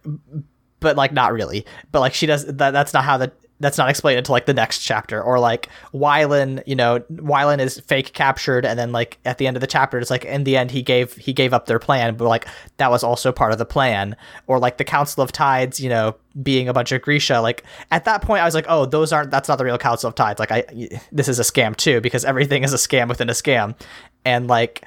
but like not really. But like she does that that's not how the that's not explained until like the next chapter or like Wylan, you know, Wylan is fake captured and then like at the end of the chapter it's like in the end he gave he gave up their plan but like that was also part of the plan or like the Council of Tides, you know, being a bunch of Grisha like at that point I was like, "Oh, those aren't that's not the real Council of Tides." Like I this is a scam too because everything is a scam within a scam. And like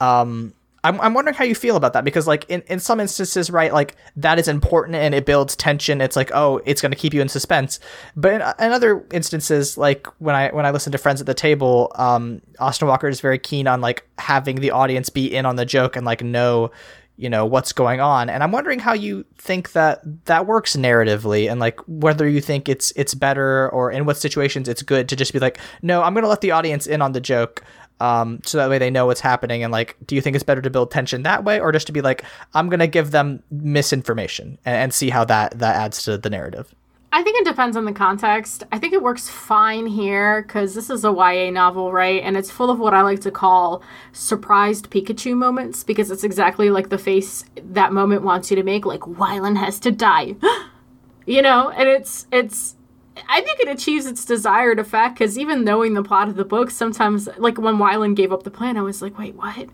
um I'm, I'm wondering how you feel about that because like in, in some instances right like that is important and it builds tension. It's like oh it's going to keep you in suspense. But in, in, other instances like when i when i listen to friends at the table um austin walker is very keen on like having the audience be in on the joke and like know you know what's going on. And i'm wondering how you think that that works narratively and like whether you think it's it's better or in what situations it's good to just be like no i'm going to let the audience in on the joke um, so that way they know what's happening. And like, do you think it's better to build tension that way, or just to be like, I'm gonna give them misinformation and, and see how that that adds to the narrative? I think it depends on the context. I think it works fine here because this is a YA novel, right? And it's full of what I like to call surprised Pikachu moments because it's exactly like the face that moment wants you to make, like Wylan has to die. you know, and it's it's I think it achieves its desired effect because even knowing the plot of the book, sometimes, like when Wylan gave up the plan, I was like, wait, what?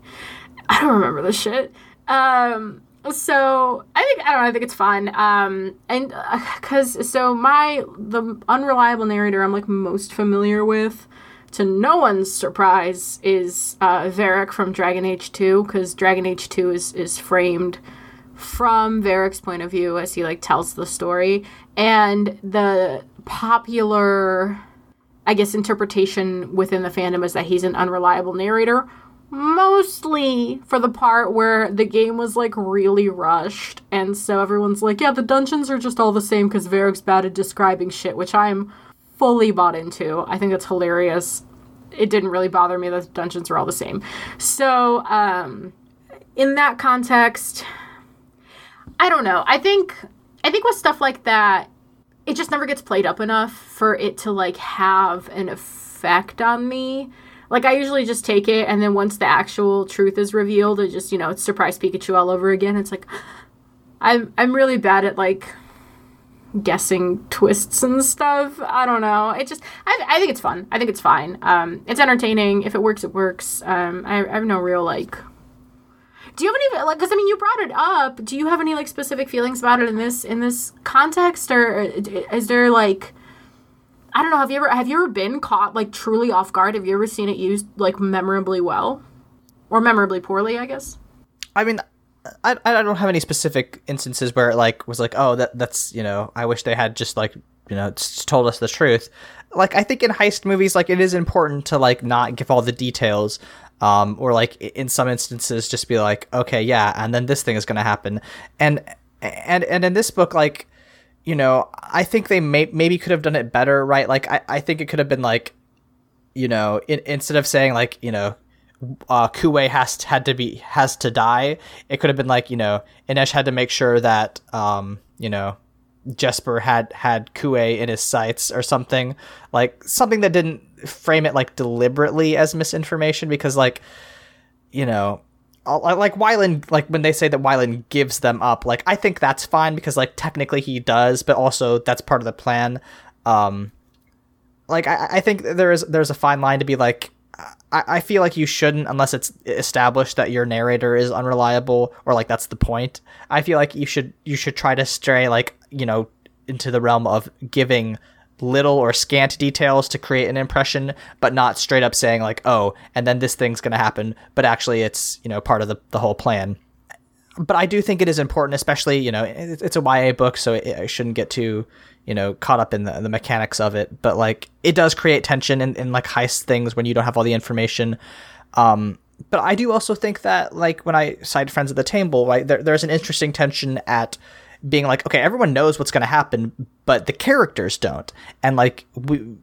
I don't remember this shit. Um, so I think I don't know. I think it's fun. Um, and because uh, so my the unreliable narrator I'm like most familiar with, to no one's surprise, is uh, Varric from Dragon Age Two because Dragon Age Two is is framed from Varric's point of view as he like tells the story, and the popular, I guess, interpretation within the fandom is that he's an unreliable narrator. Mostly for the part where the game was like really rushed, and so everyone's like, yeah, the dungeons are just all the same because Varric's bad at describing shit, which I'm fully bought into. I think that's hilarious. It didn't really bother me that the dungeons were all the same. So, um, in that context, I don't know. I think I think with stuff like that, it just never gets played up enough for it to like have an effect on me. Like I usually just take it and then once the actual truth is revealed, it just, you know, it's surprise Pikachu all over again. It's like I'm I'm really bad at like guessing twists and stuff. I don't know. It just I, I think it's fun. I think it's fine. Um it's entertaining. If it works, it works. Um I, I have no real like do you have any like? Because I mean, you brought it up. Do you have any like specific feelings about it in this in this context, or uh, is there like? I don't know. Have you ever have you ever been caught like truly off guard? Have you ever seen it used like memorably well, or memorably poorly? I guess. I mean, I, I don't have any specific instances where it like was like, oh, that that's you know, I wish they had just like you know told us the truth. Like I think in heist movies, like it is important to like not give all the details um, or like in some instances just be like okay yeah and then this thing is going to happen and and and in this book like you know i think they may maybe could have done it better right like i, I think it could have been like you know in, instead of saying like you know uh, has to, had to be has to die. It could have been like you know Inej had to make sure that um, you know Jesper had had Kuwei in his sights or something like something that didn't frame it like deliberately as misinformation because like you know like Wylan like when they say that Wylan gives them up like I think that's fine because like technically he does but also that's part of the plan um like I, I think there is there's a fine line to be like I, I feel like you shouldn't unless it's established that your narrator is unreliable or like that's the point. I feel like you should you should try to stray like, you know, into the realm of giving little or scant details to create an impression, but not straight up saying like, oh, and then this thing's gonna happen, but actually it's, you know, part of the, the whole plan. But I do think it is important, especially, you know, it's a YA book, so it, it shouldn't get too, you know, caught up in the, the mechanics of it. But like, it does create tension in, in like heist things when you don't have all the information. Um, but I do also think that like when I cite friends at the table, right, there, there's an interesting tension at being like, okay, everyone knows what's going to happen, but the characters don't, and like we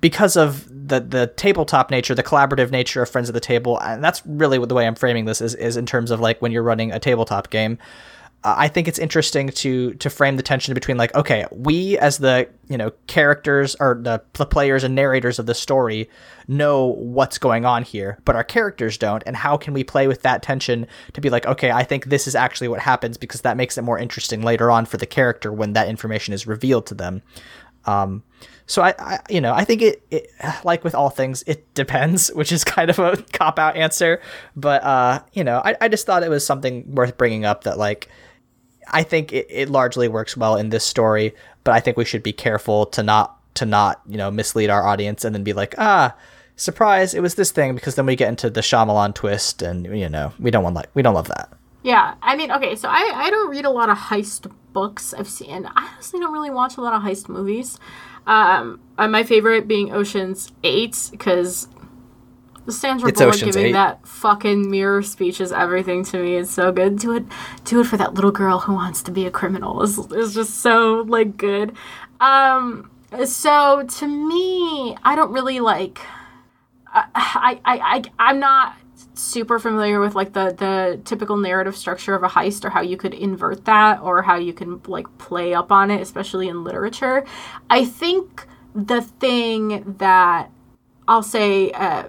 because of the the tabletop nature, the collaborative nature of Friends at the Table, and that's really the way I'm framing this is is in terms of like when you're running a tabletop game. Uh, I think it's interesting to to frame the tension between like, okay, we as the you know characters or the, the players and narrators of the story know what's going on here, but our characters don't, and how can we play with that tension to be like, okay, I think this is actually what happens because that makes it more interesting later on for the character when that information is revealed to them. Um, so I, I, you know, I think it, it, like with all things, it depends, which is kind of a cop out answer. But uh, you know, I, I just thought it was something worth bringing up that like I think it, it largely works well in this story, but I think we should be careful to not to not you know mislead our audience and then be like ah surprise it was this thing because then we get into the Shyamalan twist and you know we don't want like we don't love that. Yeah, I mean, okay, so I I don't read a lot of heist books. I've seen. I honestly don't really watch a lot of heist movies. Um, my favorite being Ocean's Eight because Sandra It's Bullock giving Eight. that fucking mirror speech is everything to me. It's so good. Do it, do it for that little girl who wants to be a criminal. Is is just so like good. Um, so to me, I don't really like. I I I I'm not super familiar with like the the typical narrative structure of a heist or how you could invert that or how you can like play up on it especially in literature i think the thing that i'll say uh,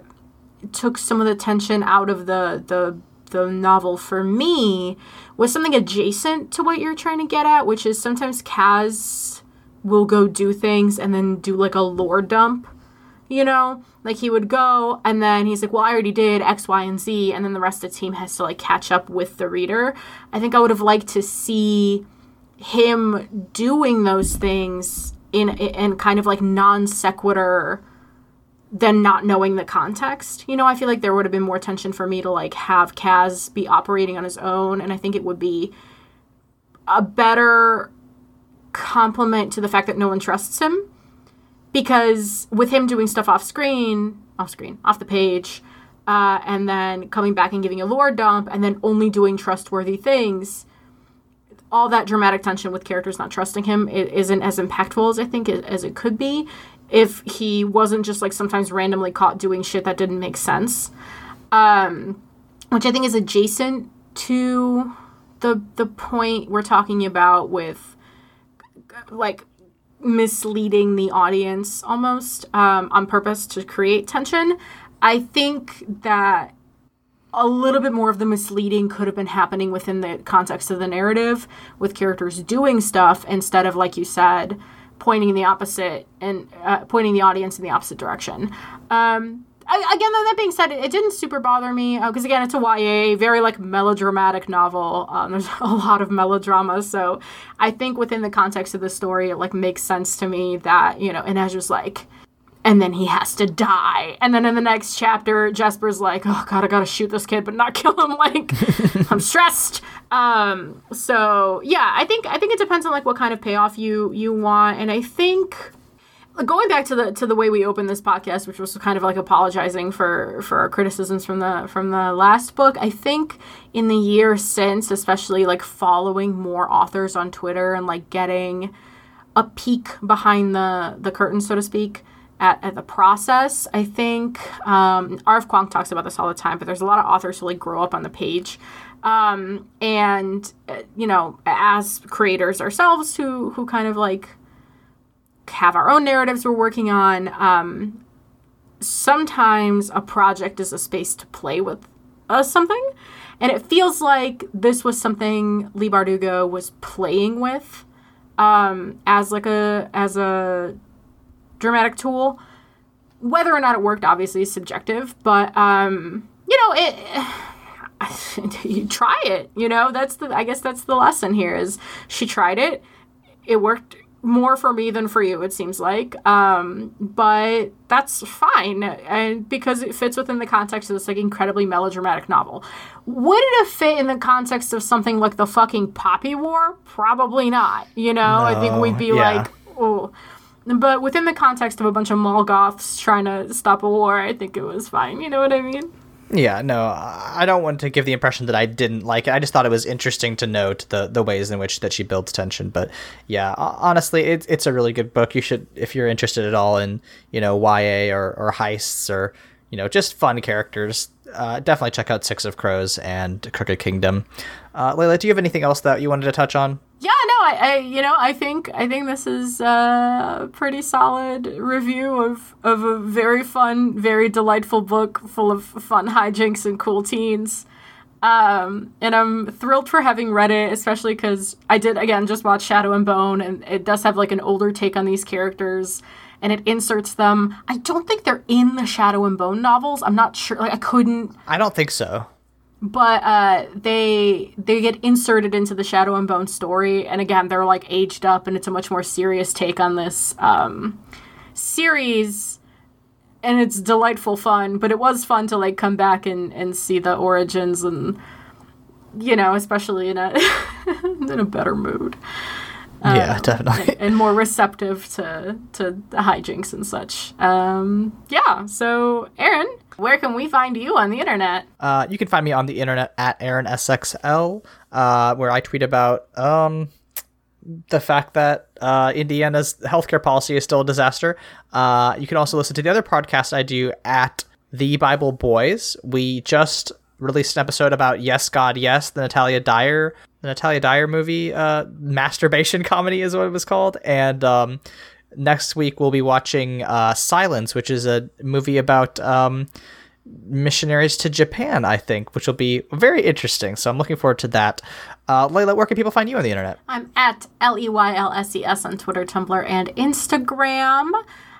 took some of the tension out of the the the novel for me was something adjacent to what you're trying to get at which is sometimes kaz will go do things and then do like a lore dump you know? Like he would go and then he's like well i already did x y and z and then the rest of the team has to like catch up with the reader. I think i would have liked to see him doing those things in in kind of like non sequitur than not knowing the context. You know i feel like there would have been more tension for me to like have kaz be operating on his own and i think it would be a better compliment to the fact that no one trusts him because with him doing stuff off screen, off screen, off the page, uh, and then coming back and giving a lore dump, and then only doing trustworthy things, all that dramatic tension with characters not trusting him isn't as impactful as I think it, as it could be if he wasn't just like sometimes randomly caught doing shit that didn't make sense, um, which I think is adjacent to the the point we're talking about with like misleading the audience almost um, on purpose to create tension. I think that a little bit more of the misleading could have been happening within the context of the narrative with characters doing stuff instead of, like you said, pointing in the opposite and uh, pointing the audience in the opposite direction. Um, I, again, though, that being said, it, it didn't super bother me because again, it's a YA, very like melodramatic novel. Um, there's a lot of melodrama, so I think within the context of the story, it like makes sense to me that you know, and Ezra's like, and then he has to die, and then in the next chapter, Jesper's like, oh god, I gotta shoot this kid, but not kill him. Like, I'm stressed. Um, so yeah, I think I think it depends on like what kind of payoff you you want, and I think going back to the to the way we opened this podcast, which was kind of like apologizing for for our criticisms from the from the last book. I think in the year since, especially like following more authors on Twitter and like getting a peek behind the the curtain, so to speak. At, at the process, I think um, R.F. Kuang talks about this all the time, but there's a lot of authors who like grow up on the page, um, and uh, you know, as creators ourselves, who who kind of like have our own narratives we're working on. Um, sometimes a project is a space to play with something, and it feels like this was something Leigh Bardugo was playing with um, as like a as a dramatic tool. Whether or not it worked, obviously, is subjective, but um, you know it. you try it you know that's the i guess that's the lesson here is she tried it it worked more for me than for you it seems like um but that's fine and because it fits within the context of this like incredibly melodramatic novel would it have fit in the context of something like the fucking poppy war probably not you know i think we'd be yeah. like oh but within the context of a bunch of Molgoths trying to stop a war, I think it was fine. You know what I mean? Yeah, no, I don't want to give the impression that I didn't like it. I just thought it was interesting to note the the ways in which that she builds tension. But yeah, honestly, it's it's a really good book. You should, if you're interested at all in you know YA or or heists or you know, just fun characters. Uh, definitely check out Six of Crows and Crooked Kingdom. Uh, Layla, do you have anything else that you wanted to touch on? Yeah, no, I, I you know, I think I think this is a pretty solid review of of a very fun, very delightful book full of fun hijinks and cool teens. Um, and I'm thrilled for having read it, especially because I did again just watch Shadow and Bone, and it does have like an older take on these characters, and it inserts them. I don't think they're in the Shadow and Bone novels. I'm not sure. Like I couldn't I don't think so. But uh, they they get inserted into the Shadow and Bone story, and again, they're like aged up, and it's a much more serious take on this um, series, and it's delightful fun. But it was fun to like come back and and see the origins, and you know, especially in a in a better mood yeah, definitely. and more receptive to to the hijinks and such. Um, yeah. So, Aaron, where can we find you on the internet? Uh, you can find me on the internet at AaronSXL, uh, where I tweet about um, the fact that uh, Indiana's healthcare policy is still a disaster. Uh, you can also listen to the other podcast I do at The Bible Boys. We just released an episode about Yes, God, Yes, the Natalia Dyer, the Natalia Dyer movie, uh, masturbation comedy is what it was called, and um, next week we'll be watching uh, Silence, which is a movie about um, missionaries to Japan, I think, which will be very interesting. So I'm looking forward to that. Uh, Layla, where can people find you on the internet? I'm at L E Y L S E S on Twitter, Tumblr, and Instagram.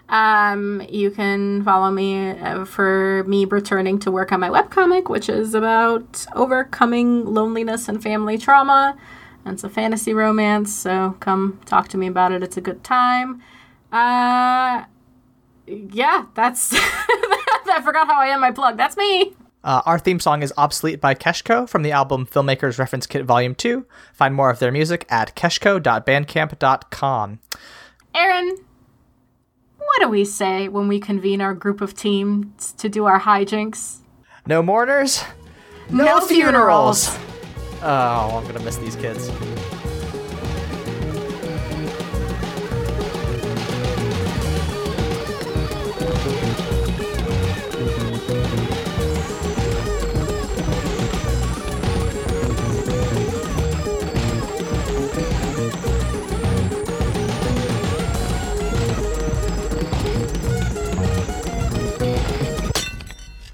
Um, you can follow me uh, for me returning to work on my webcomic, which is about overcoming loneliness and family trauma. And it's a fantasy romance, so come talk to me about it. It's a good time. Uh, yeah, that's. I forgot how I end my plug. That's me. Uh, our theme song is Obsolete by Keshko from the album Filmmakers Reference Kit Volume 2. Find more of their music at keshko.bandcamp.com. Aaron, what do we say when we convene our group of teams to do our hijinks? No mourners, No funerals. Oh, I'm gonna miss these kids.